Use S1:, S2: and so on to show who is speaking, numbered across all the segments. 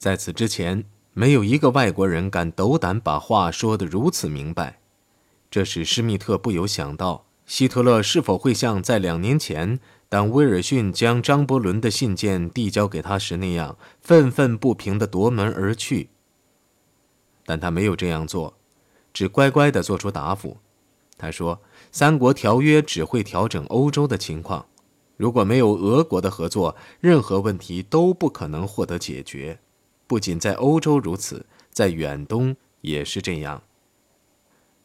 S1: 在此之前，没有一个外国人敢斗胆把话说得如此明白，这使施密特不由想到，希特勒是否会像在两年前，当威尔逊将张伯伦的信件递交给他时那样，愤愤不平地夺门而去。但他没有这样做，只乖乖地做出答复。他说：“三国条约只会调整欧洲的情况，如果没有俄国的合作，任何问题都不可能获得解决。”不仅在欧洲如此，在远东也是这样。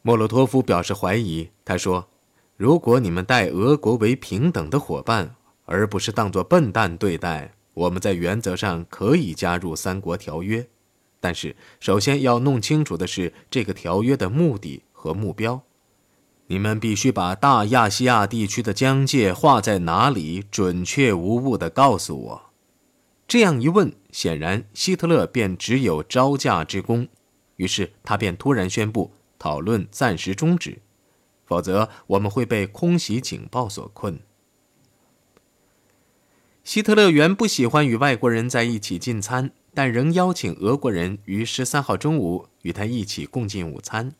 S1: 莫洛托夫表示怀疑，他说：“如果你们待俄国为平等的伙伴，而不是当作笨蛋对待，我们在原则上可以加入三国条约。但是，首先要弄清楚的是这个条约的目的和目标。你们必须把大亚细亚地区的疆界划在哪里，准确无误地告诉我。”这样一问，显然希特勒便只有招架之功，于是他便突然宣布讨论暂时终止，否则我们会被空袭警报所困。希特勒原不喜欢与外国人在一起进餐，但仍邀请俄国人于十三号中午与他一起共进午餐。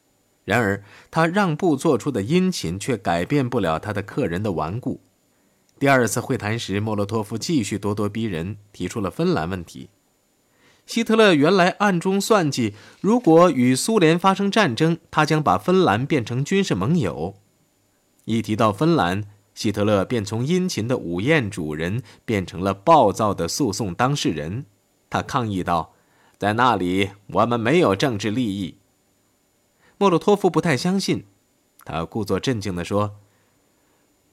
S1: 然而，他让步做出的殷勤却改变不了他的客人的顽固。第二次会谈时，莫洛托夫继续咄咄逼人，提出了芬兰问题。希特勒原来暗中算计，如果与苏联发生战争，他将把芬兰变成军事盟友。一提到芬兰，希特勒便从殷勤的午宴主人变成了暴躁的诉讼当事人。他抗议道：“在那里，我们没有政治利益。”莫洛托夫不太相信，他故作镇静地说。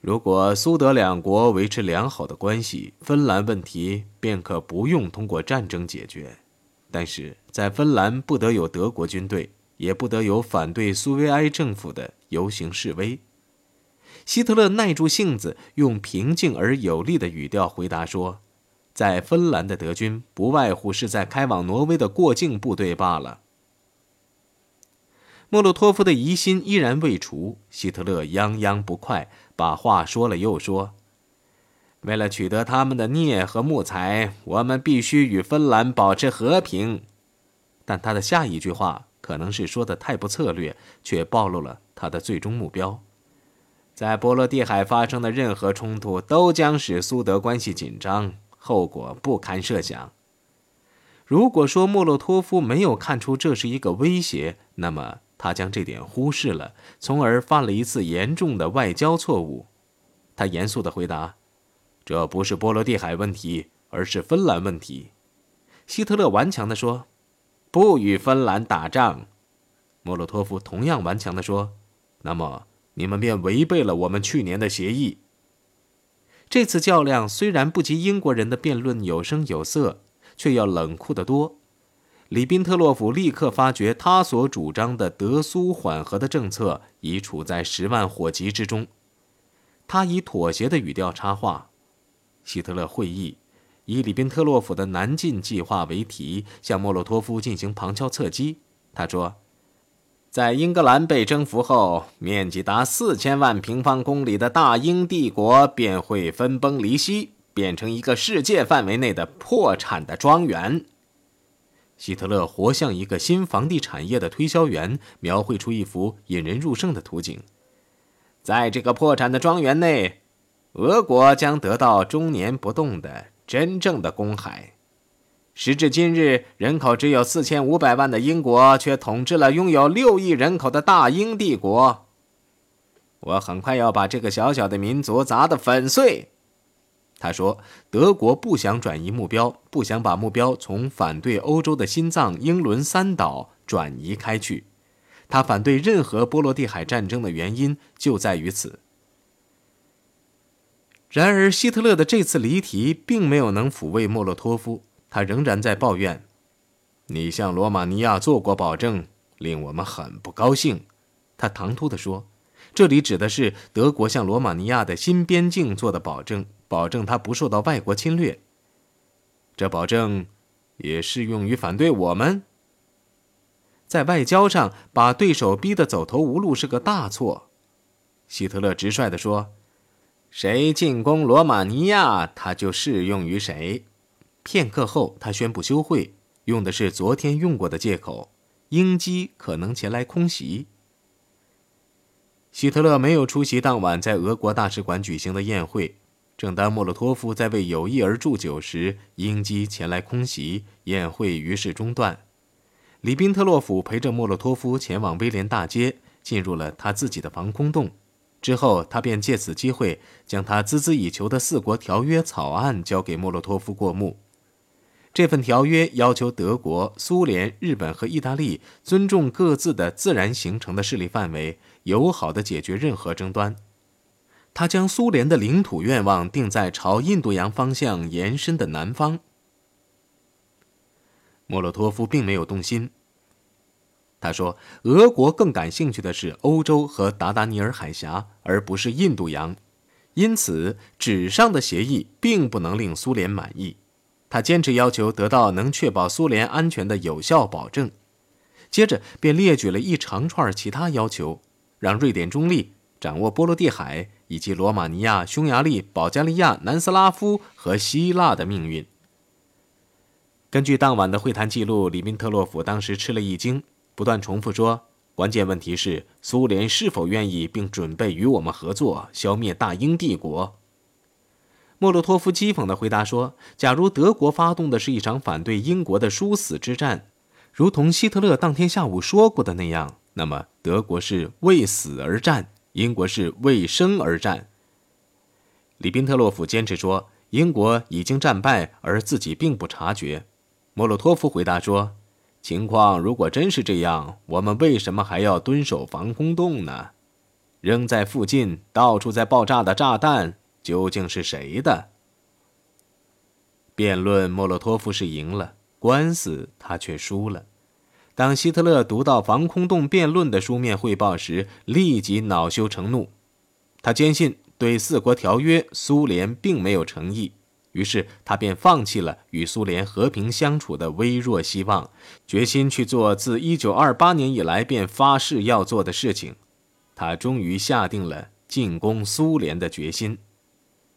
S1: 如果苏德两国维持良好的关系，芬兰问题便可不用通过战争解决。但是在芬兰不得有德国军队，也不得有反对苏维埃政府的游行示威。希特勒耐住性子，用平静而有力的语调回答说：“在芬兰的德军不外乎是在开往挪威的过境部队罢了。”莫洛托夫的疑心依然未除，希特勒泱泱不快，把话说了又说：“为了取得他们的镍和木材，我们必须与芬兰保持和平。”但他的下一句话可能是说的太不策略，却暴露了他的最终目标：在波罗的海发生的任何冲突都将使苏德关系紧张，后果不堪设想。如果说莫洛托夫没有看出这是一个威胁，那么。他将这点忽视了，从而犯了一次严重的外交错误。他严肃地回答：“这不是波罗的海问题，而是芬兰问题。”希特勒顽强地说：“不与芬兰打仗。”莫洛托夫同样顽强地说：“那么你们便违背了我们去年的协议。”这次较量虽然不及英国人的辩论有声有色，却要冷酷得多。里宾特洛甫立刻发觉，他所主张的德苏缓和的政策已处在十万火急之中。他以妥协的语调插话：“希特勒会议以里宾特洛甫的南进计划为题，向莫洛托夫进行旁敲侧击。他说，在英格兰被征服后，面积达四千万平方公里的大英帝国便会分崩离析，变成一个世界范围内的破产的庄园。”希特勒活像一个新房地产业的推销员，描绘出一幅引人入胜的图景。在这个破产的庄园内，俄国将得到终年不动的真正的公海。时至今日，人口只有四千五百万的英国，却统治了拥有六亿人口的大英帝国。我很快要把这个小小的民族砸得粉碎。他说：“德国不想转移目标，不想把目标从反对欧洲的心脏英伦三岛转移开去。他反对任何波罗的海战争的原因就在于此。”然而，希特勒的这次离题并没有能抚慰莫洛托夫，他仍然在抱怨：“你向罗马尼亚做过保证，令我们很不高兴。”他唐突地说：“这里指的是德国向罗马尼亚的新边境做的保证。”保证他不受到外国侵略。这保证也适用于反对我们。在外交上把对手逼得走投无路是个大错。希特勒直率地说：“谁进攻罗马尼亚，他就适用于谁。”片刻后，他宣布休会，用的是昨天用过的借口：英机可能前来空袭。希特勒没有出席当晚在俄国大使馆举行的宴会。正当莫洛托夫在为友谊而祝酒时，英机前来空袭，宴会于是中断。里宾特洛甫陪着莫洛托夫前往威廉大街，进入了他自己的防空洞。之后，他便借此机会将他孜孜以求的四国条约草案交给莫洛托夫过目。这份条约要求德国、苏联、日本和意大利尊重各自的自然形成的势力范围，友好地解决任何争端。他将苏联的领土愿望定在朝印度洋方向延伸的南方。莫洛托夫并没有动心。他说：“俄国更感兴趣的是欧洲和达达尼尔海峡，而不是印度洋，因此纸上的协议并不能令苏联满意。”他坚持要求得到能确保苏联安全的有效保证。接着便列举了一长串其他要求，让瑞典中立，掌握波罗的海以及罗马尼亚、匈牙利、保加利亚、南斯拉夫和希腊的命运。根据当晚的会谈记录，里宾特洛甫当时吃了一惊。不断重复说：“关键问题是苏联是否愿意并准备与我们合作，消灭大英帝国。”莫洛托夫讥讽地回答说：“假如德国发动的是一场反对英国的殊死之战，如同希特勒当天下午说过的那样，那么德国是为死而战，英国是为生而战。”里宾特洛甫坚持说：“英国已经战败，而自己并不察觉。”莫洛托夫回答说。情况如果真是这样，我们为什么还要蹲守防空洞呢？扔在附近、到处在爆炸的炸弹究竟是谁的？辩论，莫洛托夫是赢了，官司他却输了。当希特勒读到防空洞辩论的书面汇报时，立即恼羞成怒。他坚信对四国条约，苏联并没有诚意。于是他便放弃了与苏联和平相处的微弱希望，决心去做自1928年以来便发誓要做的事情。他终于下定了进攻苏联的决心。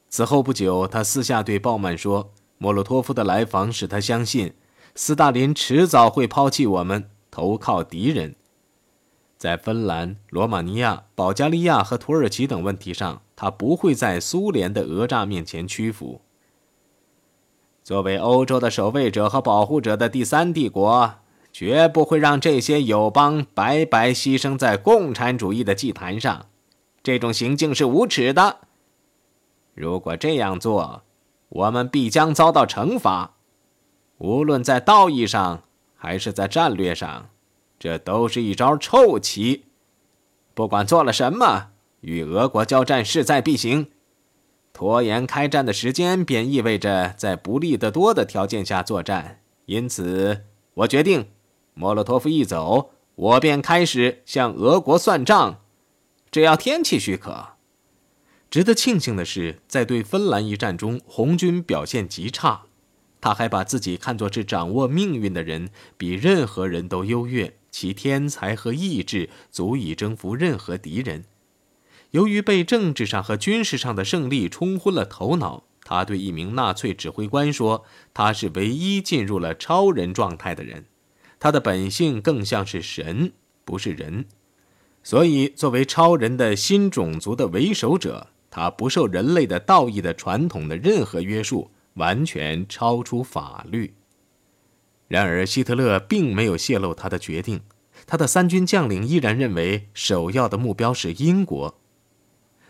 S1: 此后不久，他私下对鲍曼说：“莫洛托夫的来访使他相信，斯大林迟早会抛弃我们，投靠敌人。在芬兰、罗马尼亚、保加利亚和土耳其等问题上，他不会在苏联的讹诈面前屈服。”作为欧洲的守卫者和保护者的第三帝国，绝不会让这些友邦白白牺牲在共产主义的祭坛上。这种行径是无耻的。如果这样做，我们必将遭到惩罚。无论在道义上还是在战略上，这都是一招臭棋。不管做了什么，与俄国交战势在必行。拖延开战的时间，便意味着在不利得多的条件下作战。因此，我决定，莫洛托夫一走，我便开始向俄国算账。只要天气许可。值得庆幸的是，在对芬兰一战中，红军表现极差。他还把自己看作是掌握命运的人，比任何人都优越，其天才和意志足以征服任何敌人。由于被政治上和军事上的胜利冲昏了头脑，他对一名纳粹指挥官说：“他是唯一进入了超人状态的人，他的本性更像是神，不是人。所以，作为超人的新种族的为首者，他不受人类的道义的传统的任何约束，完全超出法律。”然而，希特勒并没有泄露他的决定，他的三军将领依然认为首要的目标是英国。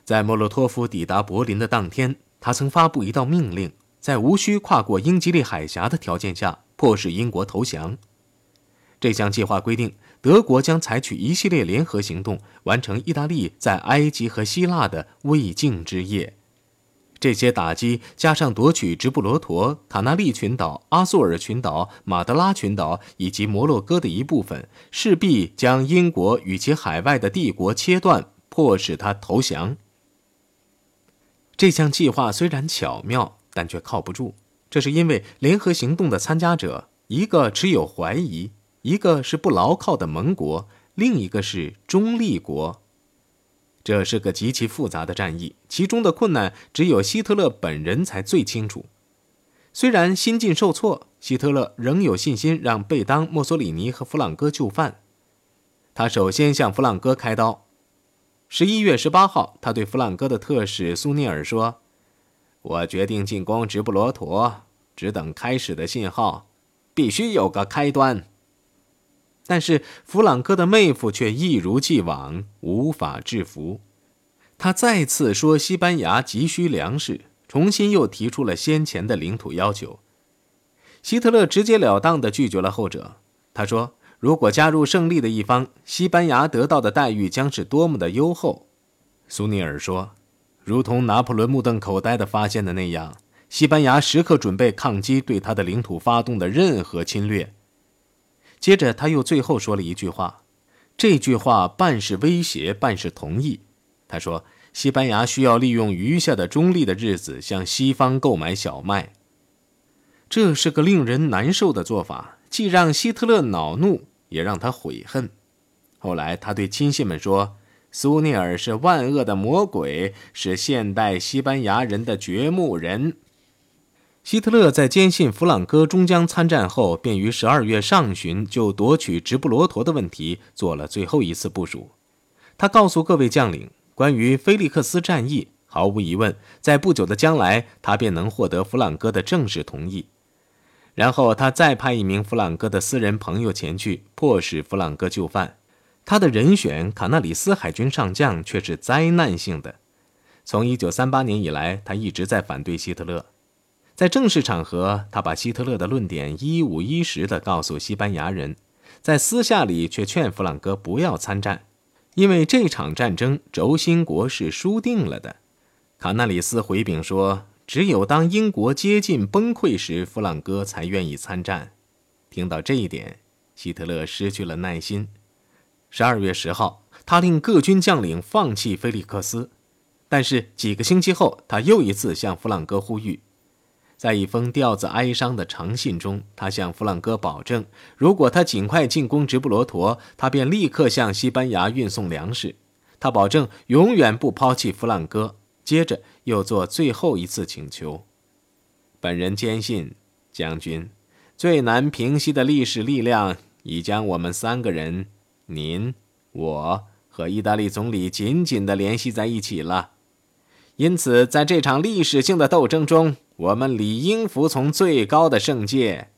S1: 在莫洛托夫抵达柏林的当天，他曾发布一道命令，在无需跨过英吉利海峡的条件下，迫使英国投降。这项计划规定，德国将采取一系列联合行动，完成意大利在埃及和希腊的未竟之业。这些打击加上夺取直布罗陀、卡纳利群岛、阿苏尔群岛、马德拉群岛以及摩洛哥的一部分，势必将英国与其海外的帝国切断，迫使他投降。这项计划虽然巧妙，但却靠不住。这是因为联合行动的参加者，一个持有怀疑，一个是不牢靠的盟国，另一个是中立国。这是个极其复杂的战役，其中的困难只有希特勒本人才最清楚。虽然心境受挫，希特勒仍有信心让贝当、墨索里尼和弗朗哥就范。他首先向弗朗哥开刀。十一月十八号，他对弗朗哥的特使苏涅尔说：“我决定进攻直布罗陀，只等开始的信号，必须有个开端。”但是弗朗哥的妹夫却一如既往无法制服。他再次说西班牙急需粮食，重新又提出了先前的领土要求。希特勒直截了当地拒绝了后者。他说：“如果加入胜利的一方，西班牙得到的待遇将是多么的优厚。”苏尼尔说：“如同拿破仑目瞪口呆地发现的那样，西班牙时刻准备抗击对他的领土发动的任何侵略。”接着他又最后说了一句话，这句话半是威胁，半是同意。他说：“西班牙需要利用余下的中立的日子向西方购买小麦。”这是个令人难受的做法，既让希特勒恼怒，也让他悔恨。后来，他对亲信们说：“苏尼尔是万恶的魔鬼，是现代西班牙人的掘墓人。”希特勒在坚信弗朗哥终将参战后，便于十二月上旬就夺取直布罗陀的问题做了最后一次部署。他告诉各位将领，关于菲利克斯战役，毫无疑问，在不久的将来，他便能获得弗朗哥的正式同意。然后他再派一名弗朗哥的私人朋友前去，迫使弗朗哥就范。他的人选卡纳里斯海军上将却是灾难性的。从1938年以来，他一直在反对希特勒。在正式场合，他把希特勒的论点一五一十地告诉西班牙人；在私下里却劝弗朗哥不要参战，因为这场战争轴心国是输定了的。卡纳里斯回禀说。只有当英国接近崩溃时，弗朗哥才愿意参战。听到这一点，希特勒失去了耐心。十二月十号，他令各军将领放弃菲利克斯，但是几个星期后，他又一次向弗朗哥呼吁。在一封调子哀伤的长信中，他向弗朗哥保证，如果他尽快进攻直布罗陀，他便立刻向西班牙运送粮食。他保证永远不抛弃弗朗哥。接着又做最后一次请求。本人坚信，将军最难平息的历史力量已将我们三个人，您、我和意大利总理紧紧地联系在一起了。因此，在这场历史性的斗争中，我们理应服从最高的圣戒。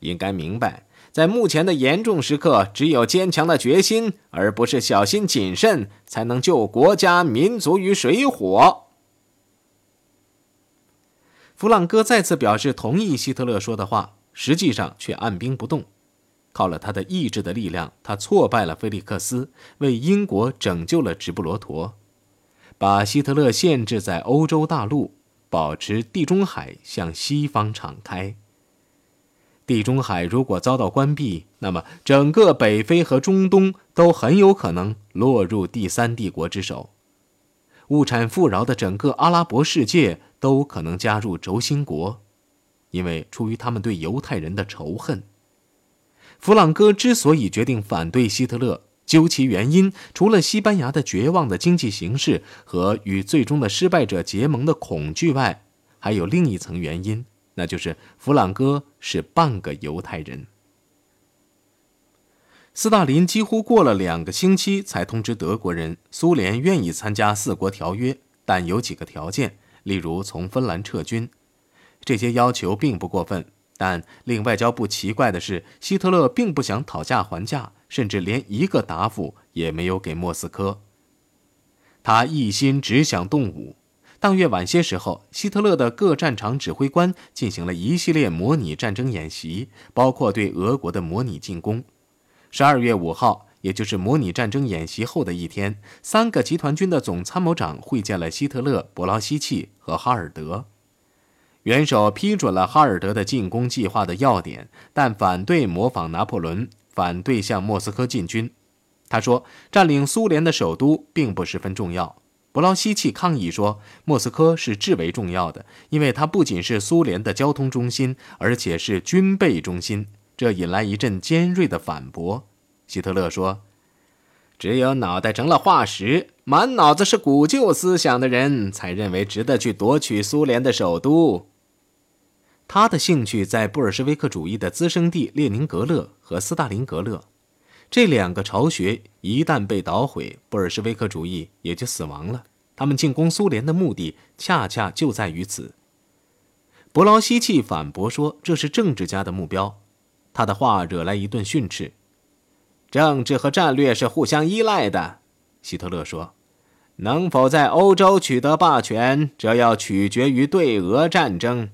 S1: 应该明白，在目前的严重时刻，只有坚强的决心，而不是小心谨慎，才能救国家民族于水火。弗朗哥再次表示同意希特勒说的话，实际上却按兵不动。靠了他的意志的力量，他挫败了菲利克斯，为英国拯救了直布罗陀，把希特勒限制在欧洲大陆，保持地中海向西方敞开。地中海如果遭到关闭，那么整个北非和中东都很有可能落入第三帝国之手。物产富饶的整个阿拉伯世界都可能加入轴心国，因为出于他们对犹太人的仇恨。弗朗哥之所以决定反对希特勒，究其原因，除了西班牙的绝望的经济形势和与最终的失败者结盟的恐惧外，还有另一层原因，那就是弗朗哥是半个犹太人。斯大林几乎过了两个星期才通知德国人，苏联愿意参加四国条约，但有几个条件，例如从芬兰撤军。这些要求并不过分，但令外交部奇怪的是，希特勒并不想讨价还价，甚至连一个答复也没有给莫斯科。他一心只想动武。当月晚些时候，希特勒的各战场指挥官进行了一系列模拟战争演习，包括对俄国的模拟进攻。十二月五号，也就是模拟战争演习后的一天，三个集团军的总参谋长会见了希特勒、伯劳希奇和哈尔德。元首批准了哈尔德的进攻计划的要点，但反对模仿拿破仑，反对向莫斯科进军。他说，占领苏联的首都并不十分重要。伯劳希奇抗议说，莫斯科是至为重要的，因为它不仅是苏联的交通中心，而且是军备中心。这引来一阵尖锐的反驳。希特勒说：“只有脑袋成了化石、满脑子是古旧思想的人，才认为值得去夺取苏联的首都。”他的兴趣在布尔什维克主义的滋生地列宁格勒和斯大林格勒。这两个巢穴一旦被捣毁，布尔什维克主义也就死亡了。他们进攻苏联的目的恰恰就在于此。伯劳希奇反驳说：“这是政治家的目标。”他的话惹来一顿训斥。政治和战略是互相依赖的，希特勒说：“能否在欧洲取得霸权，这要取决于对俄战争。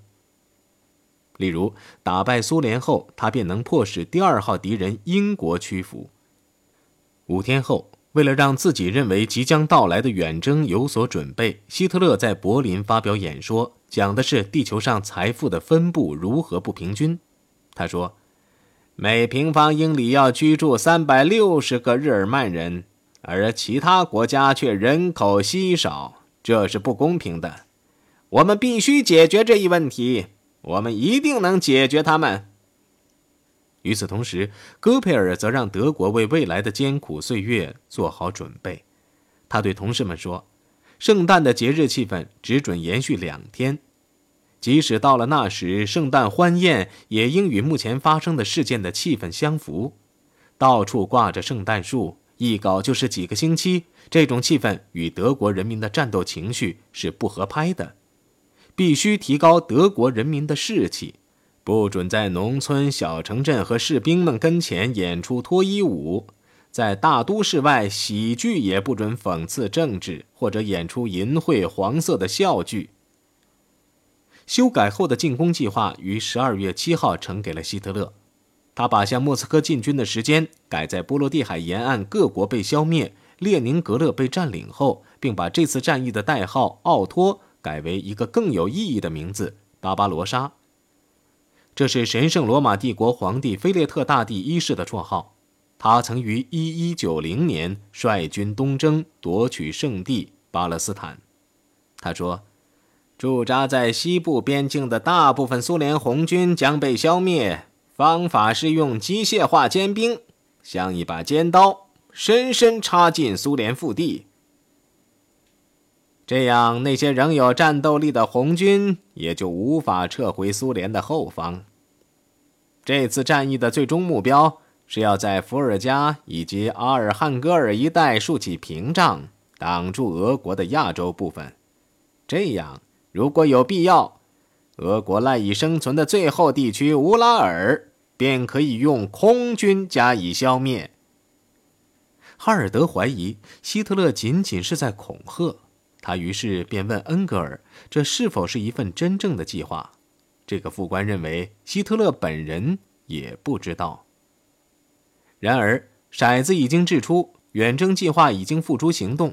S1: 例如，打败苏联后，他便能迫使第二号敌人英国屈服。五天后。”为了让自己认为即将到来的远征有所准备，希特勒在柏林发表演说，讲的是地球上财富的分布如何不平均。他说：“每平方英里要居住三百六十个日耳曼人，而其他国家却人口稀少，这是不公平的。我们必须解决这一问题，我们一定能解决他们。”与此同时，戈培尔则让德国为未来的艰苦岁月做好准备。他对同事们说：“圣诞的节日气氛只准延续两天，即使到了那时，圣诞欢宴也应与目前发生的事件的气氛相符。到处挂着圣诞树，一搞就是几个星期。这种气氛与德国人民的战斗情绪是不合拍的。必须提高德国人民的士气。”不准在农村小城镇和士兵们跟前演出脱衣舞，在大都市外，喜剧也不准讽刺政治或者演出淫秽黄色的笑剧。修改后的进攻计划于十二月七号呈给了希特勒，他把向莫斯科进军的时间改在波罗的海沿岸各国被消灭、列宁格勒被占领后，并把这次战役的代号“奥托”改为一个更有意义的名字——巴巴罗莎。这是神圣罗马帝国皇帝菲列特大帝一世的绰号。他曾于1190年率军东征，夺取圣地巴勒斯坦。他说：“驻扎在西部边境的大部分苏联红军将被消灭，方法是用机械化尖兵，像一把尖刀，深深插进苏联腹地。这样，那些仍有战斗力的红军也就无法撤回苏联的后方。这次战役的最终目标是要在伏尔加以及阿尔汉戈尔一带竖起屏障，挡住俄国的亚洲部分。这样，如果有必要，俄国赖以生存的最后地区乌拉尔便可以用空军加以消灭。哈尔德怀疑希特勒仅仅是在恐吓。他于是便问恩格尔：“这是否是一份真正的计划？”这个副官认为，希特勒本人也不知道。然而，骰子已经掷出，远征计划已经付诸行动。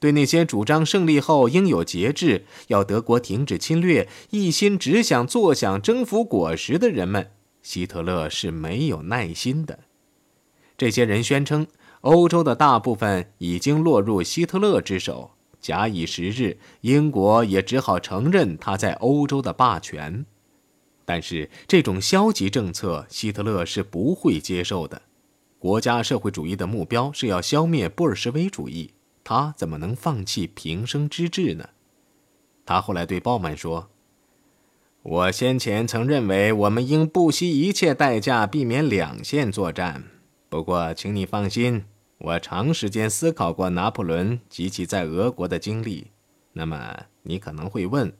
S1: 对那些主张胜利后应有节制、要德国停止侵略、一心只想坐享征服果实的人们，希特勒是没有耐心的。这些人宣称，欧洲的大部分已经落入希特勒之手。假以时日，英国也只好承认他在欧洲的霸权。但是，这种消极政策，希特勒是不会接受的。国家社会主义的目标是要消灭布尔什维主义，他怎么能放弃平生之志呢？他后来对鲍曼说：“我先前曾认为，我们应不惜一切代价避免两线作战。不过，请你放心。”我长时间思考过拿破仑及其在俄国的经历。那么，你可能会问：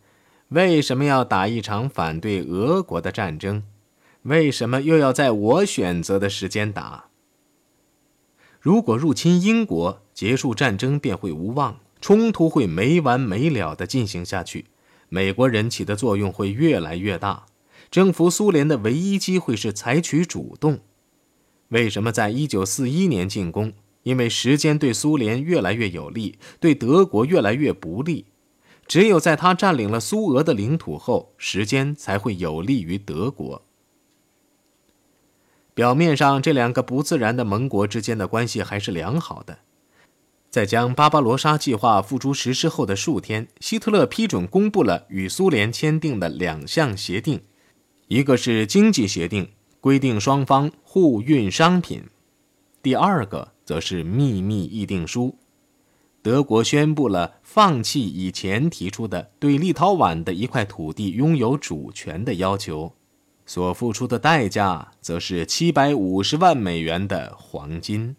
S1: 为什么要打一场反对俄国的战争？为什么又要在我选择的时间打？如果入侵英国，结束战争便会无望，冲突会没完没了地进行下去。美国人起的作用会越来越大。征服苏联的唯一机会是采取主动。为什么在一九四一年进攻？因为时间对苏联越来越有利，对德国越来越不利。只有在他占领了苏俄的领土后，时间才会有利于德国。表面上，这两个不自然的盟国之间的关系还是良好的。在将巴巴罗莎计划付诸实施后的数天，希特勒批准公布了与苏联签订的两项协定，一个是经济协定，规定双方互运商品；第二个。则是秘密议定书，德国宣布了放弃以前提出的对立陶宛的一块土地拥有主权的要求，所付出的代价则是七百五十万美元的黄金。